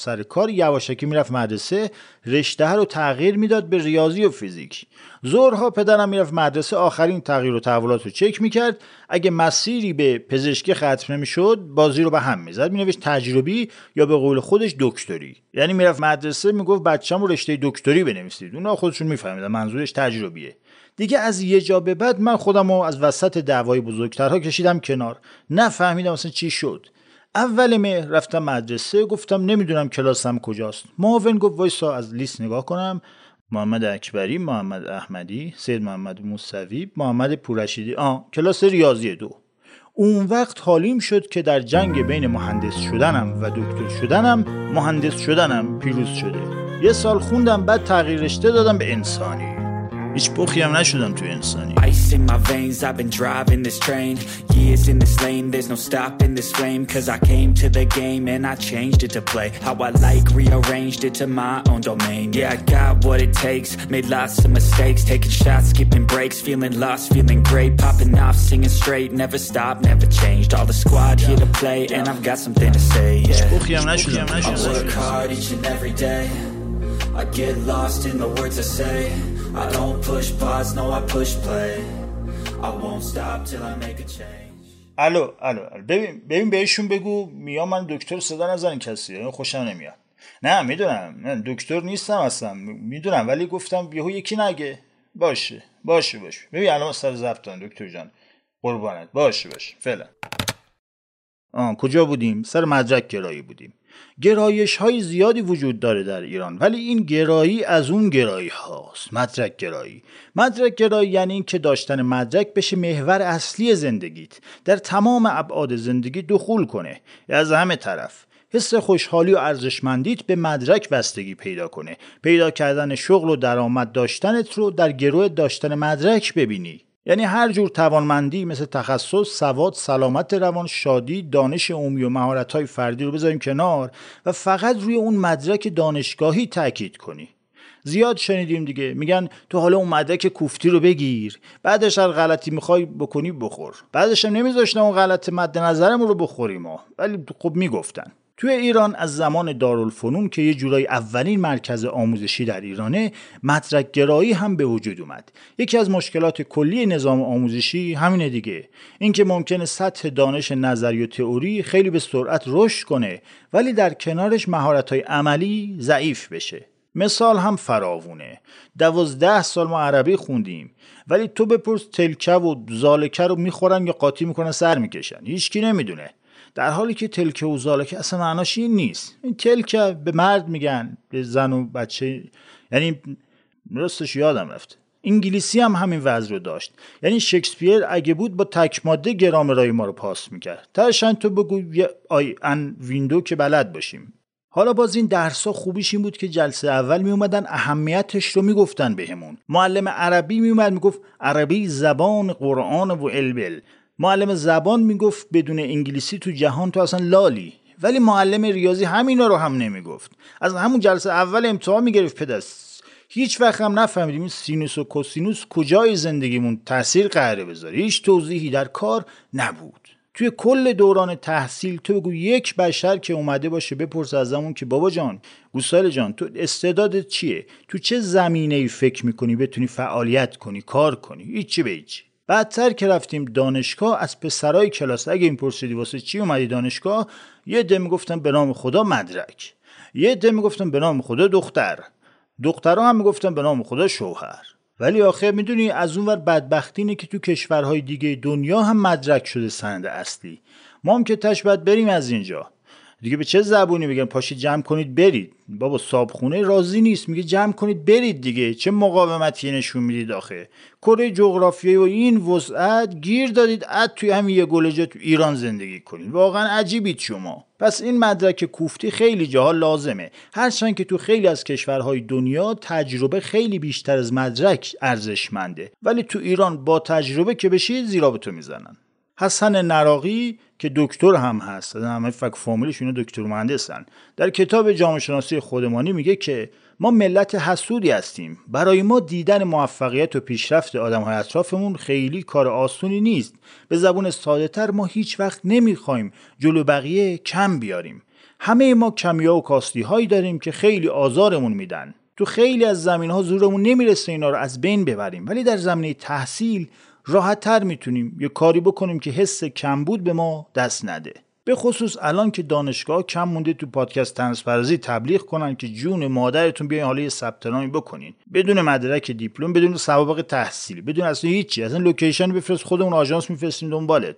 سر کار یواشکی می‌رفت مدرسه رشته رو تغییر می‌داد به ریاضی و فیزیک. ظهرها پدرم می‌رفت مدرسه آخرین تغییر و تحولات رو چک می‌کرد. اگه مسیری به پزشکی ختم نمی‌شد بازی رو به هم می‌زد. مینوشت تجربی یا به قول خودش دکتری. یعنی می‌رفت مدرسه می‌گفت بچه‌مو رشته دکتری بنویسید. اونا خودشون میفهمیدن منظورش تجربیه. دیگه از یه جا به بعد من خودم رو از وسط دعوای بزرگترها کشیدم کنار. نفهمیدم اصلا چی شد. اول مهر رفتم مدرسه گفتم نمی‌دونم کلاسم کجاست. معاون گفت وایسا از لیست نگاه کنم. محمد اکبری محمد احمدی سید محمد موسوی محمد پورشیدی. آه کلاس ریاضی دو. اون وقت حالیم شد که در جنگ بین مهندس شدنم و دکتر شدنم مهندس شدنم پیروز شده. یه سال خوندم بعد تغییر رشته دادم به انسانی. هیچ پخی هم نشدم تو انسانی Ice in my veins, I've been driving this train Years in this lane, there's no stopping this flame Cause I came to the game and I changed it to play How I like, rearranged it to my own domain Yeah, I got what it takes, made lots of mistakes Taking shots, skipping breaks, feeling lost, feeling great Popping off, singing straight, never stopped, never changed All the squad here to play and I've got something to say, yeah پخی هم نشدم I work hard each and every day I get lost in the words I say I don't push pause, no I push play. I won't stop till I make a change. الو الو. ببین ببین بهشون بگو میام من دکتر صدا نزن کسی. خوشم نمیاد. نه می‌دونم. نه دکتر نیستم اصلا. می‌دونم ولی گفتم یهو یکی نگه. باشه باشه باشه. ببین الان سر ضبط دارن دکتر جان. قربانت. باشه باشه. فعلا. آه کجا بودیم؟ سر مدرک گرایی بودیم. گرایش های زیادی وجود داره در ایران. ولی این گرایی از اون گرایی هاست. مدرک گرایی. مدرک گرایی یعنی این که داشتن مدرک بشه محور اصلی زندگیت. در تمام ابعاد زندگی دخول کنه. از همه طرف. حس خوشحالی و ارزشمندیت به مدرک بستگی پیدا کنه. پیدا کردن شغل و درآمد داشتنت رو در گروه داشتن مدرک ببینی. یعنی هر جور توانمندی مثل تخصص، سواد، سلامت روان، شادی، دانش عمومی و مهارت‌های فردی رو بذاریم کنار و فقط روی اون مدرک دانشگاهی تاکید کنی. زیاد شنیدیم دیگه. میگن تو حالا اون مدرک کوفتی رو بگیر. بعدش هر غلطی می‌خوای بکنی بخور. بعدش هم نمیذاشتن اون غلط مد نظرمون رو بخوریم ولی خب می‌گفتن. توی ایران از زمان دارالفنون که یه جورایی اولین مرکز آموزشی در ایرانه مدرک گرایی هم به وجود اومد. یکی از مشکلات کلی نظام آموزشی همینه دیگه. اینکه ممکنه سطح دانش نظری و تئوری خیلی به سرعت رشد کنه ولی در کنارش مهارت‌های عملی ضعیف بشه. مثال هم فراوونه. دوازده سال ما عربی خوندیم ولی تو بپرس تلکه و زالکه رو می‌خورن یا قاطی می‌کنن سر می‌کشن. هیچکی نمی‌دونه. در حالی که تلکه و زالکه اصلا معناش این نیست. این تلکه به مرد میگن به زن و بچه یعنی راستش یادم رفت. انگلیسی هم همین وضع رو داشت. یعنی شکسپیر اگه بود با تک ماده گرامرای ما رو پاس می‌کرد. ترشن تو بگو I am window که بلد باشیم. حالا باز این درس ها خوبیش این بود که جلسه اول می اومدن اهمیتش رو می‌گفتن بهمون. معلم عربی می اومد می‌گفت عربی زبان قرآن و البل. معلم زبان می‌گفت بدون انگلیسی تو جهان تو اصلا لالی. ولی معلم ریاضی همینا رو هم نمی‌گفت. از همون جلسه اول امتحان می‌گرفت پدسگ هیچ وقت هم نفهمیدیم این سینوس و کوسینوس کجای زندگیمون تاثیر قراره بذاره. هیچ توضیحی در کار نبود. توی کل دوران تحصیل تو بگو یک بشر که اومده باشه بپرس از همون که بابا جان گوسال جان تو استعدادت چیه؟ تو چه زمینه ای فکر می‌کنی بتونی فعالیت کنی کار کنی؟ هیچی به هیچی. بعدتر که رفتیم دانشگاه از پسرای کلاس اگه این پرسیدی واسه چی اومدی دانشگاه یه ده می‌گفتن به نام خدا مدرک. یه ده می‌گفتن به نام خدا دختر. دخترها هم می‌گفتن به نام خدا شوهر. ولی آخر می‌دونی از اونور بدبختی اینه که تو کشورهای دیگه دنیا هم مدرک شده سند اصلی. ما هم که تش بریم از اینجا. دیگه به چه زبونی بگن پاشید جمع کنید برید. بابا صابخونه راضی نیست. میگه جمع کنید برید دیگه. چه مقاومتی نشون می‌دید آخه؟ کره جغرافیایی و این وسعت گیر دادید. اد توی همین یه گلجه تو ایران زندگی کنید. واقعا عجیبید شما. پس این مدرک کوفتی خیلی جاها لازمه. هرچند که تو خیلی از کشورهای دنیا تجربه خیلی بیشتر از مدرک ارزشمنده. ولی تو ایران با تجربه که بشی زیرا به تو می‌زنن. حسن نراقی که دکتر هم هست. همه فک فامیلش اینا دکتر مهندسن. در کتاب جامعه شناسی خودمانی میگه که ما ملت حسودی هستیم. برای ما دیدن موفقیت و پیشرفت آدم های اطرافمون خیلی کار آسونی نیست. به زبون ساده تر ما هیچ وقت نمی‌خوایم جلو بقیه کم بیاریم. همه ما کمیا و کاستی هایی داریم که خیلی آزارمون میدن. تو خیلی از زمین ها زورمون نمی‌رسه اینا رو از بین ببریم. ولی در زمینه تحصیل راحت تر می‌تونیم یه کاری بکنیم که حس کمبود به ما دست نده. به خصوص الان که دانشگاه کم مونده تو پادکست تنسپرزی تبلیغ کنن که جون مادرتون بیاین حالا یه ثبت نامی بکنین. بدون مدرک دیپلم بدون سوابق تحصیلی بدون اصلا هیچی. اصلا لوکیشن بفرست خودمون آژانس میفرستیم دنبالت.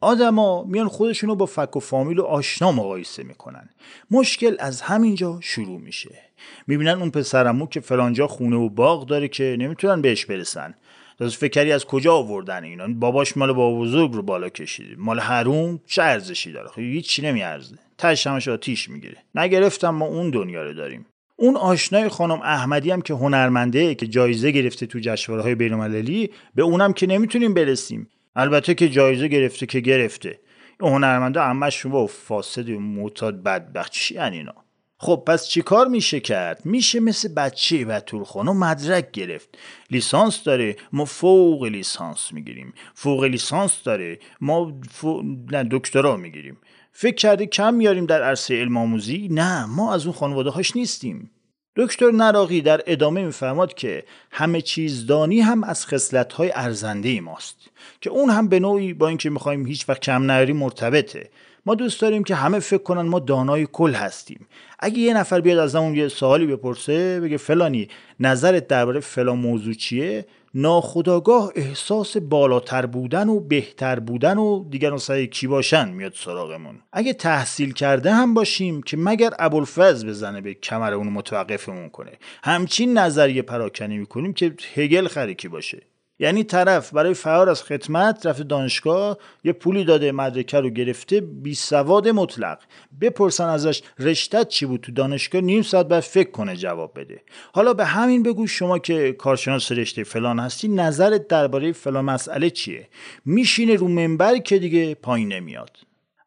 آدما میان خودشونو با فک و فامیل و آشنا مقایسه می‌کنن. مشکل از همینجا شروع میشه. می‌بینن اون پسرمو که فلانجا خونه و باغ داره که نمی‌تونن بهش برسن. از فکری از کجا آوردن اینا؟ باباش مال بابا بزرگ رو بالا کشیده. مال حروم چه ارزشی داره؟ خب هیچ نمیارزه. تش همش آتیش می‌گیره. نگرفتم ما اون دنیا رو داریم. اون آشنای خانم احمدی هم که هنرمنده که جایزه گرفته تو جشنواره های بین‌المللی به اونم که نمی‌تونیم برسیم. البته که جایزه گرفته که گرفته. هنرمنده همش با فاسد معتاد بدبخت چی اینا. خب پس چیکار میشه کرد؟ میشه مثل بچه و خانم مدرک گرفت. لیسانس داره ما فوق لیسانس می‌گیریم. فوق لیسانس داره ما فوق... نه دکترا می‌گیریم. فکر کرده کم میاریم در عرصه علم آموزی؟ نه ما از اون خانواده هاش نیستیم. دکتر نراقی در ادامه میفرماد که همه چیز دانی هم از خصلت های ارزنده ماست. که اون هم به نوعی با اینکه می‌خوایم هیچ وقت کم نیاریم مرتبطه. ما دوست داریم که همه فکر کنن ما دانای کل هستیم. اگه یه نفر بیاد از همون یه سوالی بپرسه بگه فلانی نظرت درباره فلان موضوع چیه؟ ناخداگاه احساس بالاتر بودن و بهتر بودن و دیگر سعی کی باشن میاد سراغمون. اگه تحصیل کرده هم باشیم که مگر ابوالفضل بزنه به کمر اون متوقفمون کنه. همچین نظریه پراکنی می‌کنیم که هگل خریکی باشه. یعنی طرف برای فرار از خدمت رفته دانشگاه یه پولی داده مدرکه رو گرفته بی سواد مطلق. بپرسن ازش رشتت چی بود تو دانشگاه؟ نیم ساعت بعد فکر کنه جواب بده. حالا به همین بگو شما که کارشناس رشته فلان هستی نظرت درباره فلان مسئله چیه؟ میشینه رو منبر که دیگه پایین نمیاد.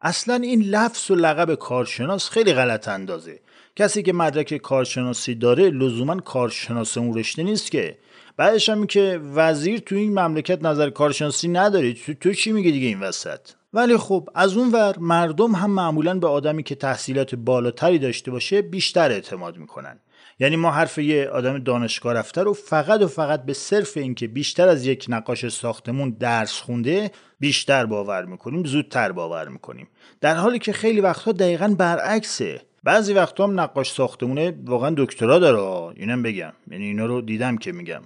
اصلا این لفظ و لقب کارشناس خیلی غلط اندازه. کسی که مدرک کارشناسی داره لزوما کارشناس اون رشته نیست که بعدش هم که وزیر تو این مملکت نظر کارشناسی نداری تو, تو چی میگه دیگه این وسط؟ ولی خب از اون ور مردم هم معمولا به آدمی که تحصیلات بالاتری داشته باشه بیشتر اعتماد می‌کنن. یعنی ما حرف یه آدم دانشگاه رفته رو فقط و فقط به صرف اینکه بیشتر از یک نقاش ساختمون درس خونده بیشتر باور می‌کنیم زودتر باور می‌کنیم. در حالی که خیلی وقتها دقیقا برعکسه. بعضی وقتا هم نقاش ساختمونه واقعا دکترا داره اینم بگم. یعنی اینا رو دیدم که میگم.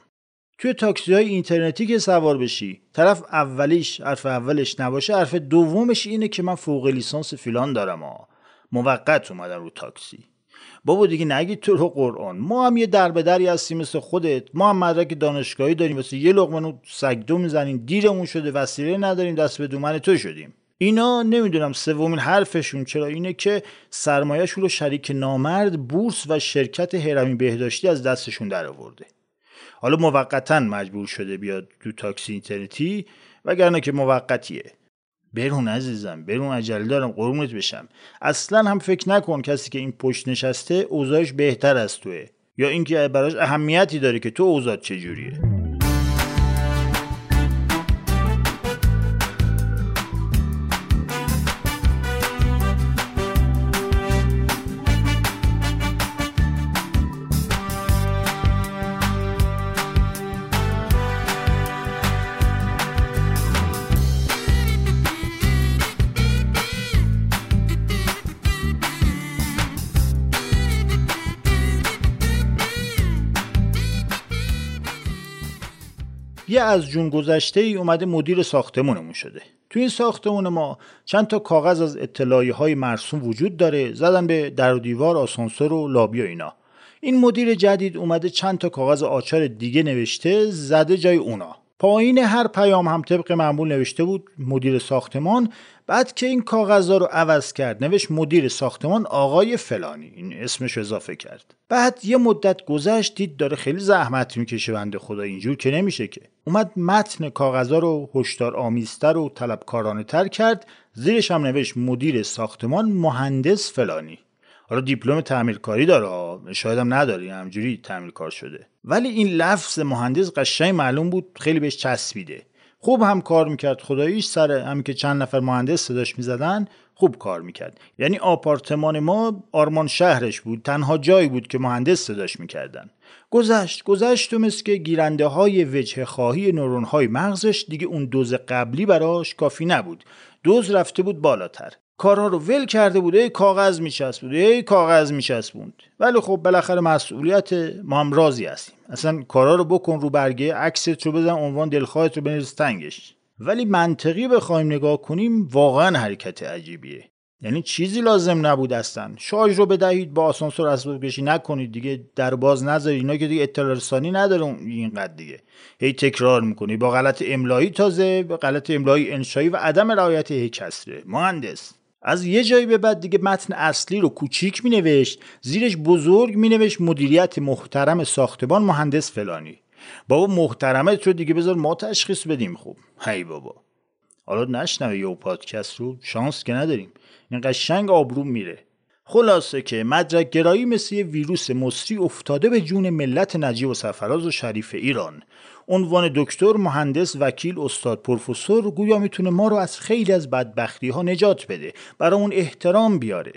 توی تاکسی های اینترنتی که سوار بشی. طرف اولیش حرف اولش نباشه حرف دومش اینه که من فوق لیسانس فیلان دارم ها موقت اومدم رو تاکسی. بابا دیگه نگید تو رو قرآن. ما هم یه دربدری هستیم مثل خودت. ما هم مدرک دانشگاهی داریم. واسه یه لقمه سگدو می‌زنیم. دیرمون شده وسیله نداریم. دست به دومن تو شدیم. اینا نمی‌دونم سومین حرفشون چرا. اینه که سرمایهشون رو شریک نامرد بورس و شرکت هرمی بهداشتی از دستشون در آورده حالا موقتا مجبور شده بیاد تو تاکسی اینترنتی وگرنه که موقتیه. برون عزیزم برون عجله دارم قرونت بشم. اصلا هم فکر نکن کسی که این پشت نشسته اوضاعش بهتر از توه. یا اینکه براش اهمیتی داره که تو اوضاع چجوریه. یه از جون گذشته ای اومده مدیر ساختمونمون شده. تو این ساختمون ما چند تا کاغذ از اطلاعی های مرسوم وجود داره زدن به در و دیوار آسانسور و لابی و اینا. این مدیر جدید اومده چند تا کاغذ آچار دیگه نوشته زده جای اونا. پایین هر پیام هم طبق معمول نوشته بود مدیر ساختمان بعد که این کاغذها رو عوض کرد نوشت مدیر ساختمان آقای فلانی. این اسمش اضافه کرد. بعد یه مدت گذشت دید داره خیلی زحمت می‌کشه بنده خدا اینجور که نمیشه که. اومد متن کاغذها رو هشدار آمیزتر و طلبکارانه تر کرد. زیرش هم نوشت مدیر ساختمان مهندس فلانی. حالا دیپلم تعمیرکاری داره شاید هم نداره همجوری تعمیرکار شده. ولی این لفظ مهندس قشنگ معلوم بود خیلی بهش چسبیده. خوب هم کار می‌کرد خداییش سر هم که چند نفر مهندس صداش می‌زدن خوب کار می‌کرد. یعنی آپارتمان ما آرمان شهرش بود تنها جایی بود که مهندس صداش می‌کردن. گذشت گذشت و مثل که گیرنده های وجه خواهی نورون های مغزش دیگه اون دوز قبلی براش کافی نبود. دوز رفته بود بالاتر. کارها رو ول کرده بود ای کاغذ میچسبود ای کاغذ میچسبوند. ولی خب بالاخره مسئولیت ما هم راضی هستیم. اصلا کارها رو بکن رو برگه عکست رو بزن عنوان دلخواهت رو بنویس تنگش. ولی منطقی بخوایم نگاه کنیم واقعا حرکت عجیبیه. یعنی چیزی لازم نبود اصلا. شارژ رو بدهید با آسانسور اسباب کشی نکنید دیگه در باز نذارید. اینا که دیگه اطلاع رسانی نداره اینقدر دیگه. هی تکرار می‌کنی. با غلط املایی تازه با غلط املایی انشایی و عدم رعایت هی کسره. مهندس. از یه جایی به بعد دیگه متن اصلی رو کوچیک می نوشت زیرش بزرگ می نوشت مدیریت محترم ساختمان مهندس فلانی. بابا محترمت رو دیگه بذار ما تشخیص بدیم خوب. هی بابا. حالا نشنوه یه پادکست رو؟ شانس که نداریم. این قشنگ آبروم میره. خلاصه که مدرک گرایی مثل یه ویروس مصری افتاده به جون ملت نجیب و سفراز و شریف ایران. عنوان دکتر مهندس وکیل استاد پروفسور گویا می‌تونه ما رو از خیلی از بدبختی ها نجات بده برای اون احترام بیاره.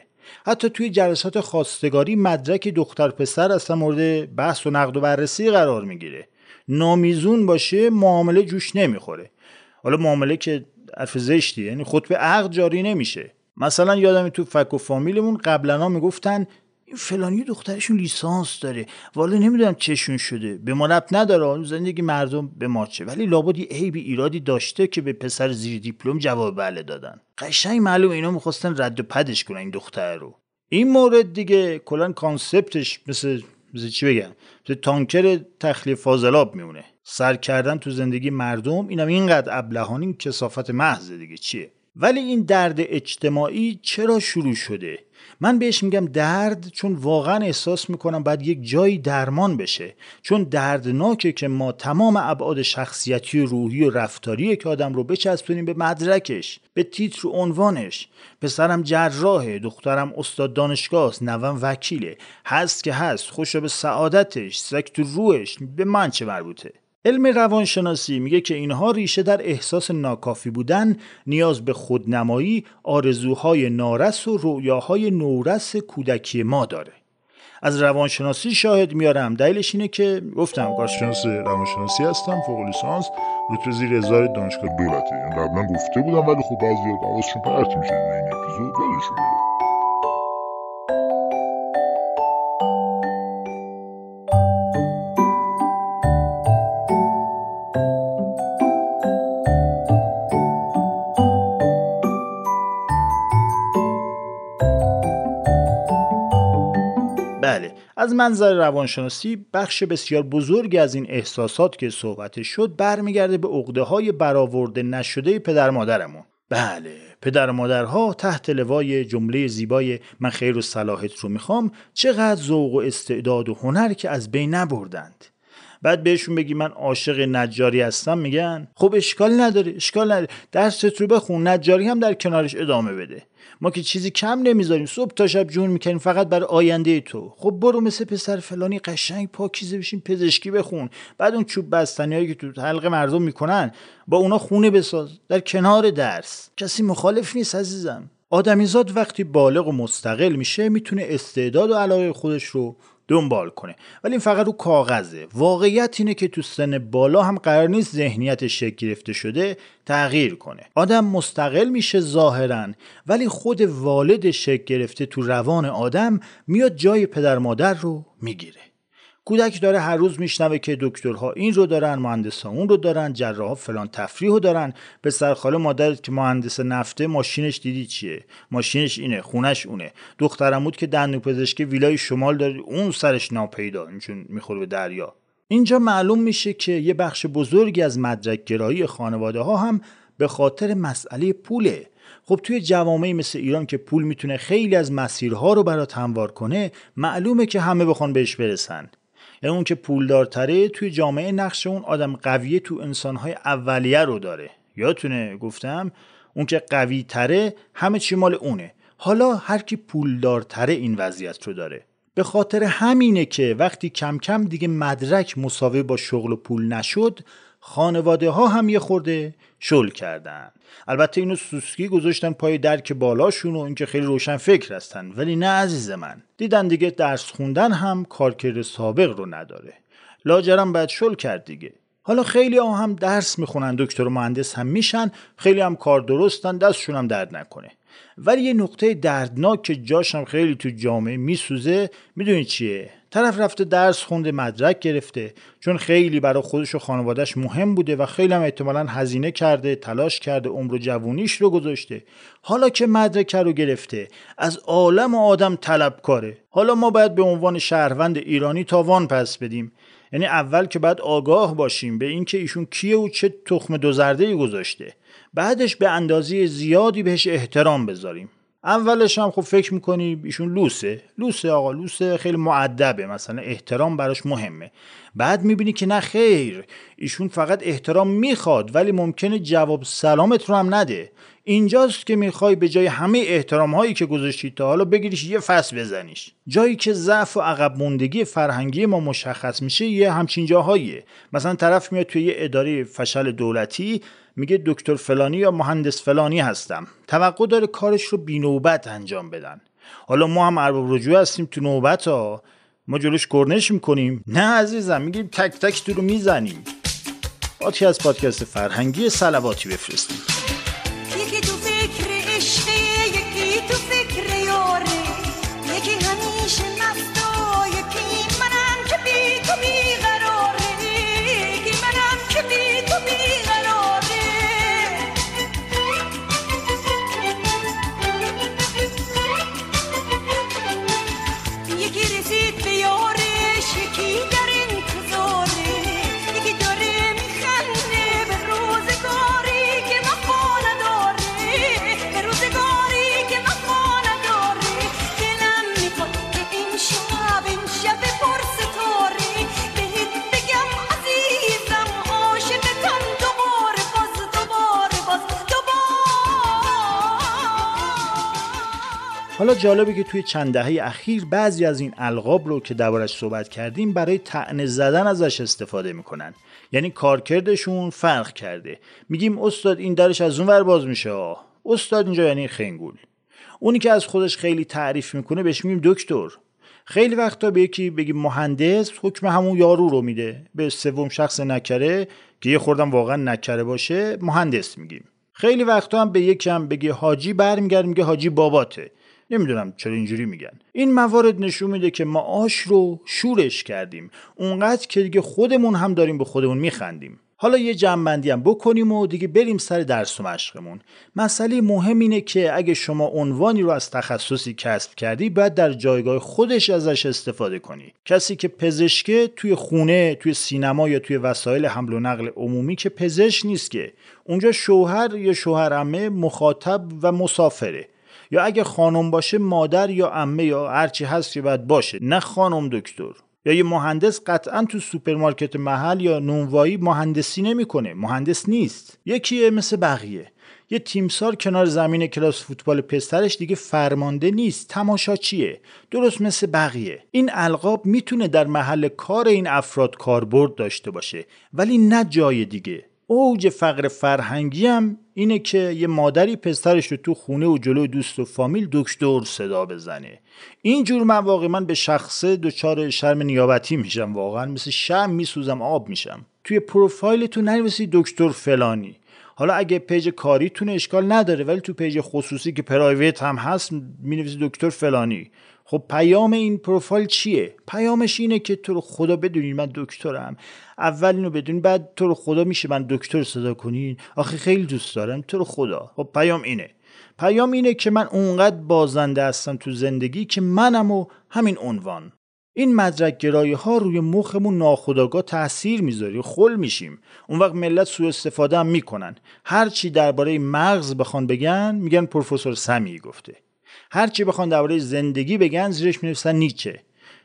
حتی توی جلسات خواستگاری مدرک دختر پسر اصلا مورد بحث و نقد و بررسی قرار می‌گیره. نامیزون باشه معامله جوش نمی‌خوره. حالا معامله که حرف زشتی یعنی خطبه عقد جاری نمیشه. مثلا یادم تو فک و فامیلمون قبلا می‌گفتن این فلانی دخترشون لیسانس داره. والا نمی‌دونم چشون شده. به ما رب نداره. زندگی مردم به ما چه. ولی لابد یه عیبی ایرادی داشته که به پسر زیر دیپلم جواب بله دادن. قشنگ معلوم اینا می‌خواستن رد و پدش کنن این دختر رو. این مورد دیگه کلا کانسپتش مثل مثل چی بگم؟ مثل تانکر تخلیه فاضلاب میمونه. سر کردن تو زندگی مردم اینم اینقدر ابلهانی کسافت محض دیگه چیه؟ ولی این درد اجتماعی چرا شروع شده؟ من بهش میگم درد چون واقعا احساس می‌کنم باید یک جایی درمان بشه. چون دردناکه که ما تمام ابعاد شخصیتی و روحی و رفتاریه که آدم رو بچسبونیم به مدرکش به تیتر و عنوانش. پسرم جراحه دخترم استاد دانشگاه است نوم وکیله. هست که هست خوش به سعادتش سکت روحش به من چه مربوطه؟ علم روانشناسی میگه که اینها ریشه در احساس ناکافی بودن، نیاز به خودنمایی، آرزوهای نارس و رویاهای نورس کودکی ما داره. از روانشناسی شاهد میارم. دلیلش اینه که گفتم. کارشناس روانشناسی هستم فوق لیسانس. رتبه زیر هزار دانشگاه دولتی. قبلا گفته بودم ولی خب بعضی حواسشون پرت میشه این اپیزود یادشون از منظر روانشناسی بخش بسیار بزرگی از این احساسات که صحبت شد برمیگرده به عقده های برآورده نشده پدر مادرمون. بله پدر مادرها تحت لوای جمله زیبای من خیر و صلاحت رو می‌خوام چقدر ذوق و استعداد و هنر که از بین نبردند. بعد بهشون بگی من عاشق نجاری هستم میگن خب اشکال نداره اشکال نداره. درست رو بخون نجاری هم در کنارش ادامه بده. ما که چیزی کم نمی‌ذاریم صبح تا شب جون می‌کنیم فقط برای آینده تو. خب برو مثل پسر فلانی قشنگ پاکیزه بشین پزشکی بخون. بعد اون چوب بستنی هایی که تو حلق مردم می‌کنن با اونا خونه بساز. در کنار درس. کسی مخالف نیست عزیزم. آدمیزاد وقتی بالغ و مستقل میشه می‌تونه استعداد و علاقه خودش رو دنبال کنه. ولی این فقط رو کاغذه. واقعیت اینه که تو سن بالا هم قرار نیست ذهنیت شکل گرفته شده تغییر کنه. آدم مستقل میشه ظاهرا ولی خود والد شکل گرفته تو روان آدم میاد جای پدر مادر رو می‌گیره. کودک داره هر روز میشنوه که دکترها این رو دارن مهندسا اون رو دارن جراح فلان تفریح رو دارن. به سرخاله مادرت که مهندس نفته ماشینش دیدی چیه؟ ماشینش اینه خونش اونه. دخترم بود که دندون پزشکی ویلای شمال داره اون سرش ناپیدا چون می‌خوره به دریا. اینجا معلوم میشه که یه بخش بزرگی از مدرک گرایی خانواده ها هم به خاطر مسئله پوله. خب توی جوامعی مثل ایران که پول می‌تونه خیلی از مسیرها رو برات هموار کنه معلومه که همه بخوان بهش برسن. یعنی اون که پولدارتره توی جامعه نقش اون آدم قویه تو انسانهای اولیه رو داره. یادتونه گفتم؟ اون که قوی تره همه چی مال اونه. حالا هر کی پولدارتره این وضعیت رو داره. به خاطر همینه که وقتی کم کم دیگه مدرک مساوی با شغل و پول نشد خانواده ها هم یه خورده شل کردن. البته اینو سوسکی گذاشتن پای درک بالاشون و اینکه خیلی روشن فکر هستن. ولی نه عزیز من. دیدن دیگه درس خوندن هم کارکرد سابق رو نداره. لاجرم باید شل کرد دیگه. حالا خیلی ها هم درس می‌خونن دکتر و مهندس هم میشن. خیلی هم کار درستن دستشون هم درد نکنه. ولی یه نقطه دردناک که جاشم خیلی تو جامعه میسوزه می‌دونی چیه؟ طرف رفته درس خونده مدرک گرفته چون خیلی برای خودش و خانوادهش مهم بوده و خیلی هم احتمالا هزینه کرده تلاش کرده عمر و جوونیش رو گذاشته. حالا که مدرک رو گرفته از عالم و آدم طلب کاره حالا ما باید به عنوان شهروند ایرانی تاوان پس بدیم. یعنی اول که باید آگاه باشیم به اینکه ایشون کیه و چه تخم دو زرده گذاشته. بعدش به اندازه زیادی بهش احترام بذاریم. اولش هم خب فکر می‌کنی ایشون لوسه. لوسه آقا لوسه خیلی معدبه مثلا احترام براش مهمه. بعد می‌بینی که نه خیر. ایشون فقط احترام می‌خواد ولی ممکنه جواب سلامت رو هم نده. اینجاست که می‌خوای به جای همه احترام هایی که گذاشتی تا حالا بگیریش یه فصل بزنیش. جایی که ضعف و عقب موندگی فرهنگی ما مشخص میشه یه همچین جاهاییه. مثلا طرف میاد توی یه اداره فشل دولتی میگه دکتر فلانی یا مهندس فلانی هستم. توقع داره کارش رو بی نوبت انجام بدن. حالا ما هم ارباب رجوع هستیم تو نوبت ها. ما جلوش کرنش می‌کنیم. نه عزیزم میگیم تک تک تو رو می‌زنیم. آتی از پادکست فرهنگی سلواتی بفرستیم. حالا جالبه که توی چند دهه اخیر بعضی از این القاب رو که دربارش صحبت کردیم برای تعنه زدن ازش استفاده می‌کنن. یعنی کارکردشون فرق کرده. میگیم استاد این درش از اون ور باز میشه. استاد اینجا یعنی خنگول. اونی که از خودش خیلی تعریف می‌کنه بهش میگیم دکتر. خیلی وقتا به یکی بگیم مهندس حکم همون یارو رو میده. به سوم شخص نکره که یه خوردم واقعا نکره باشه مهندس میگیم. خیلی وقتا هم به یکم بگی حاجی برمیگرد میگه حاجی باباته. نمی‌دونم چرا اینجوری میگن. این موارد نشون میده که ما آش رو شورش کردیم. اونقدر که دیگه خودمون هم داریم به خودمون میخندیم. حالا یه جنبندی هم بکنیم و دیگه بریم سر درس و مشقمون. مسئله مهم اینه که اگه شما عنوانی رو از تخصصی کسب کردی باید در جایگاه خودش ازش استفاده کنی. کسی که پزشکه توی خونه توی سینما یا توی وسایل حمل و نقل عمومی که پزشک نیست که. اونجا شوهر یا شوهرمه مخاطب و مسافره. یا اگه خانم باشه مادر یا عمه یا هرچی هست که باید باشه نه خانم دکتر. یا یه مهندس قطعا تو سوپرمارکت محل یا نونوایی مهندسی نمی‌کنه. مهندس نیست. یکی مثل بقیه. یه تیمسار کنار زمین کلاس فوتبال پسرش دیگه فرمانده نیست. تماشاچیه درست مثل بقیه. این القاب می‌تونه در محل کار این افراد کاربرد داشته باشه. ولی نه جای دیگه. اوج فقر فرهنگی هم اینه که یه مادری پسرش رو تو خونه و جلوی دوست و فامیل دکتر صدا بزنه. اینجور مواقع من به شخصه دچار شرم نیابتی میشم واقعا. مثل شمع میسوزم آب میشم. توی پروفایلتون ننویسید دکتر فلانی. حالا اگه page کاریتون اشکال نداره ولی تو page خصوصی که private هم هست می‌نویسید دکتر فلانی. خب پیام این پروفایل چیه؟ پیامش اینه که تو رو خدا بدونید من دکترم. اول اینو بدونید بعد تو رو خدا میشه من دکتر صدا کنین. آخه خیلی دوست دارم تو رو خدا. خب پیام اینه. پیام اینه که من اونقدر بازنده هستم تو زندگی که منم و همین عنوان. این مدرک گرایی ها روی مخمون ناخداگاه تاثیر می‌ذاری خل میشیم. اون وقت ملت سوء استفاده هم می‌کنن. هر چی درباره مغز بخوان بگن میگن پروفسور سمی گفته. هر چی بخوان درباره زندگی بگن زیرش می‌نویسن نیچه.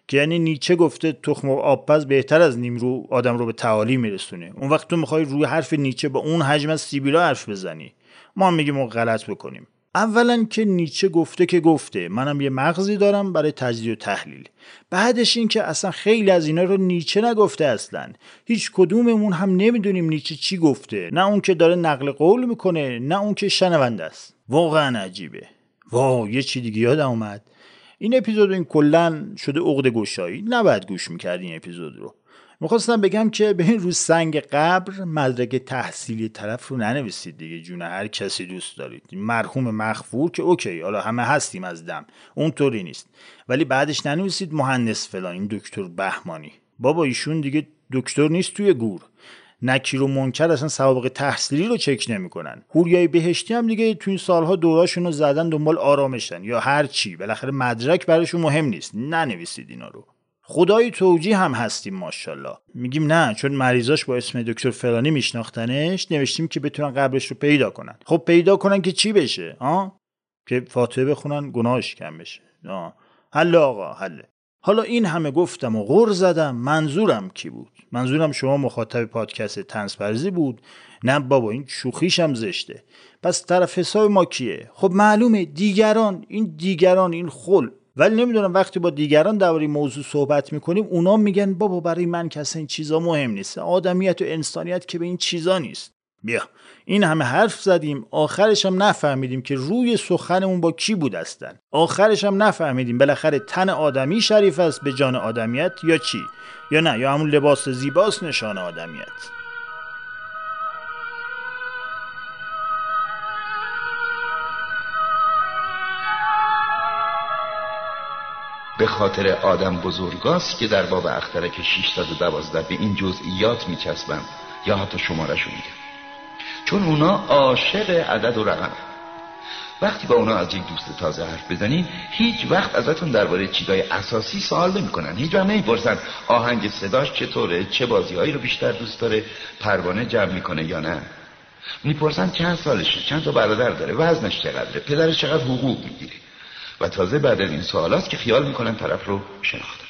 که یعنی نیچه گفته تخم و آبپز بهتر از نیمرو آدم رو به تعالی میرسونه. اون وقت تو می‌خوای روی حرف نیچه با اون حجم از سیبیلا حرف بزنی. ما هم میگیم غلط بکنیم. اولا که نیچه گفته که گفته. منم یه مغزی دارم برای تجزیه و تحلیل. بعدش این که اصلا خیلی از اینا رو نیچه نگفته اصلا. هیچ کدوممون هم نمی‌دونیم نیچه چی گفته. نه اون که داره نقل قول می‌کنه نه اون که شنونده است. واقعا عجیبه. واو یه چی دیگه یادم اومد. این اپیزود این کلا شده عقد گشایی. نباید گوش می‌کرد این اپیزود رو. می‌خواستم بگم که به این رو سنگ قبر مدرک تحصیلی طرف رو ننویسید دیگه جون هر کسی دوست دارید. مرحوم مخفور که اوکی حالا همه هستیم از دم. اونطوری نیست. ولی بعدش ننویسید مهندس فلان این دکتر بهمانی. بابا ایشون دیگه دکتر نیست توی گور. نکیر و منکر اصلا سوابق تحصیلی رو چک نمی‌کنن. هوریای بهشتی هم دیگه تو این سالها دوراشون رو زدن دنبال آرامشن. یا هر چی. بالاخره مدرک براشون مهم نیست. ننویسید اینا رو. خدای توجی هم هستیم ماشاءالله. میگیم نه چون مریضاش با اسم دکتر فلانی میشناختنش. نوشتیم که بتونن قبرش رو پیدا کنن. خب پیدا کنن که چی بشه؟ ها که فاتحه بخونن گناهش کم بشه. آه. حل آقا حله حالا این همه گفتم و غور زدم. منظورم کی بود؟ منظورم شما مخاطب پادکست تنسپرزی بود. نه بابا این شوخیشم زشته. پس طرف حساب ما کیه؟ خب معلومه دیگران این دیگران این خل. ولی نمی‌دونم وقتی با دیگران درباره موضوع صحبت می‌کنیم اونا میگن بابا برای من کسی این چیزا مهم نیست. آدمیت و انسانیت که به این چیزا نیست. بیا. این همه حرف زدیم آخرش هم نفهمیدیم که روی سخنمون با کی بود هستن آخرش هم نفهمیدیم بالاخره تن آدمی شریف است به جان آدمیت یا چی؟ یا نه یا همون لباس زیباست نشان آدمیت. به خاطر آدم بزرگاست که در باب اخترک 612 به این جزئیات میچسبم یا حتی شمارش میگم. چون اونا عاشق عدد و رقم. وقتی با اونا از یک دوست تازه حرف بزنین هیچ وقت ازتون درباره چیزای اساسی سوال نمی‌کنن. هیچ وقت نمی‌پرسن آهنگ صداش چطوره چه بازیهایی رو بیشتر دوست داره پروانه جمع می‌کنه یا نه. می‌پرسن چند سالشه چند تا برادر داره وزنش چقدره پدرش چقدر حقوق می‌گیره. و تازه بعد از این سوالات که خیال می‌کنن طرف رو شناختن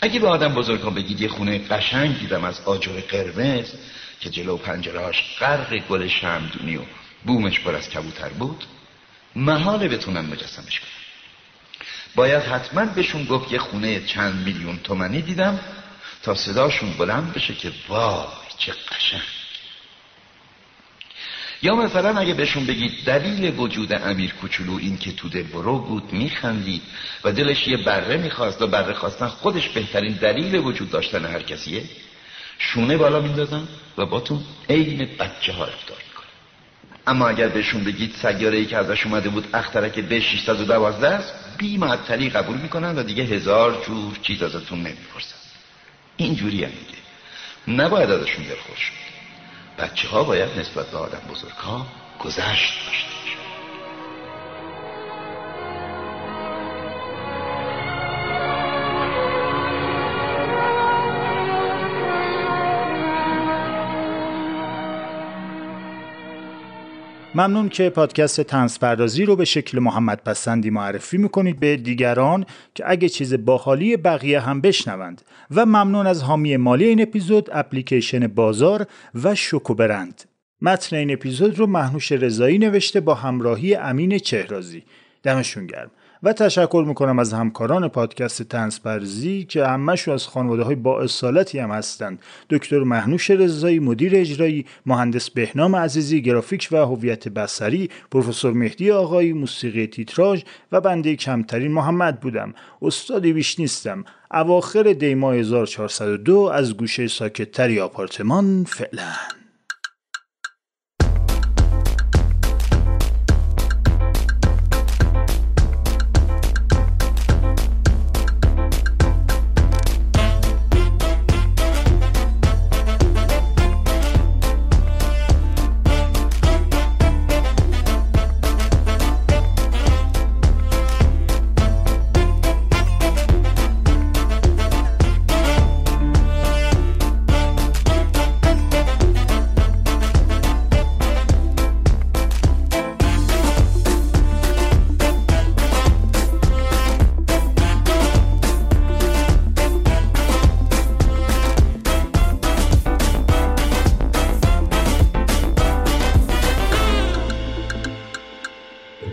اگه به آدم بزرگ ها بگید یه خونه قشنگ دیدم از آجر قرمز که جلو پنجرهاش غرق گل شمدونی و بومش پر از کبوتر بود محاله بتونن مجسمش کنن باید حتما بهشون گفت یه خونه چند میلیون تومنی دیدم تا صداشون بلند بشه که وای چه قشنگ. یا مثلا اگه بهشون بگید دلیل وجود امیر کوچولو این که تو برو بود میخندید و دلش یه بره می‌خواست و بره خواستن خودش بهترین دلیل وجود داشتن هر کسیه؟ شونه بالا میندازن و باتون عین بچه ها رفتار می‌کنن. اما اگر بهشون بگید سیاره ای که ازش اومده بود اخترک به 612 است بی معطلی قبول می‌کنن و دیگه هزار جور چیز ازتون نمی‌پرسن. اینجوری هم میگه. نباید ازشون دلخور شد بچه ها باید نسبت به آدم بزرگ ها گذشت داشته ممنون که پادکست تنس پردازی رو به شکل محمد پسندی معرفی می‌کنید به دیگران که اگه چیز باحالی بقیه هم بشنوند. و ممنون از حامی مالی این اپیزود اپلیکیشن بازار و شوکوبرند متن این اپیزود رو محنوش رضایی نوشته با همراهی امین چهرازی. دمشون گرم. و تشکر می‌کنم از همکاران پادکست تنس پرزی که همهشون از خانواده های با اصالتی هم هستند. دکتر محنوش رضایی مدیر اجرایی مهندس بهنام عزیزی گرافیک و هویت بصری پروفسور مهدی آقایی موسیقی تیتراژ و بنده کمترین محمد بودم. استادی بیش نیستم. اواخر دیما 1402 از گوشه ساکتتری آپارتمان فعلا.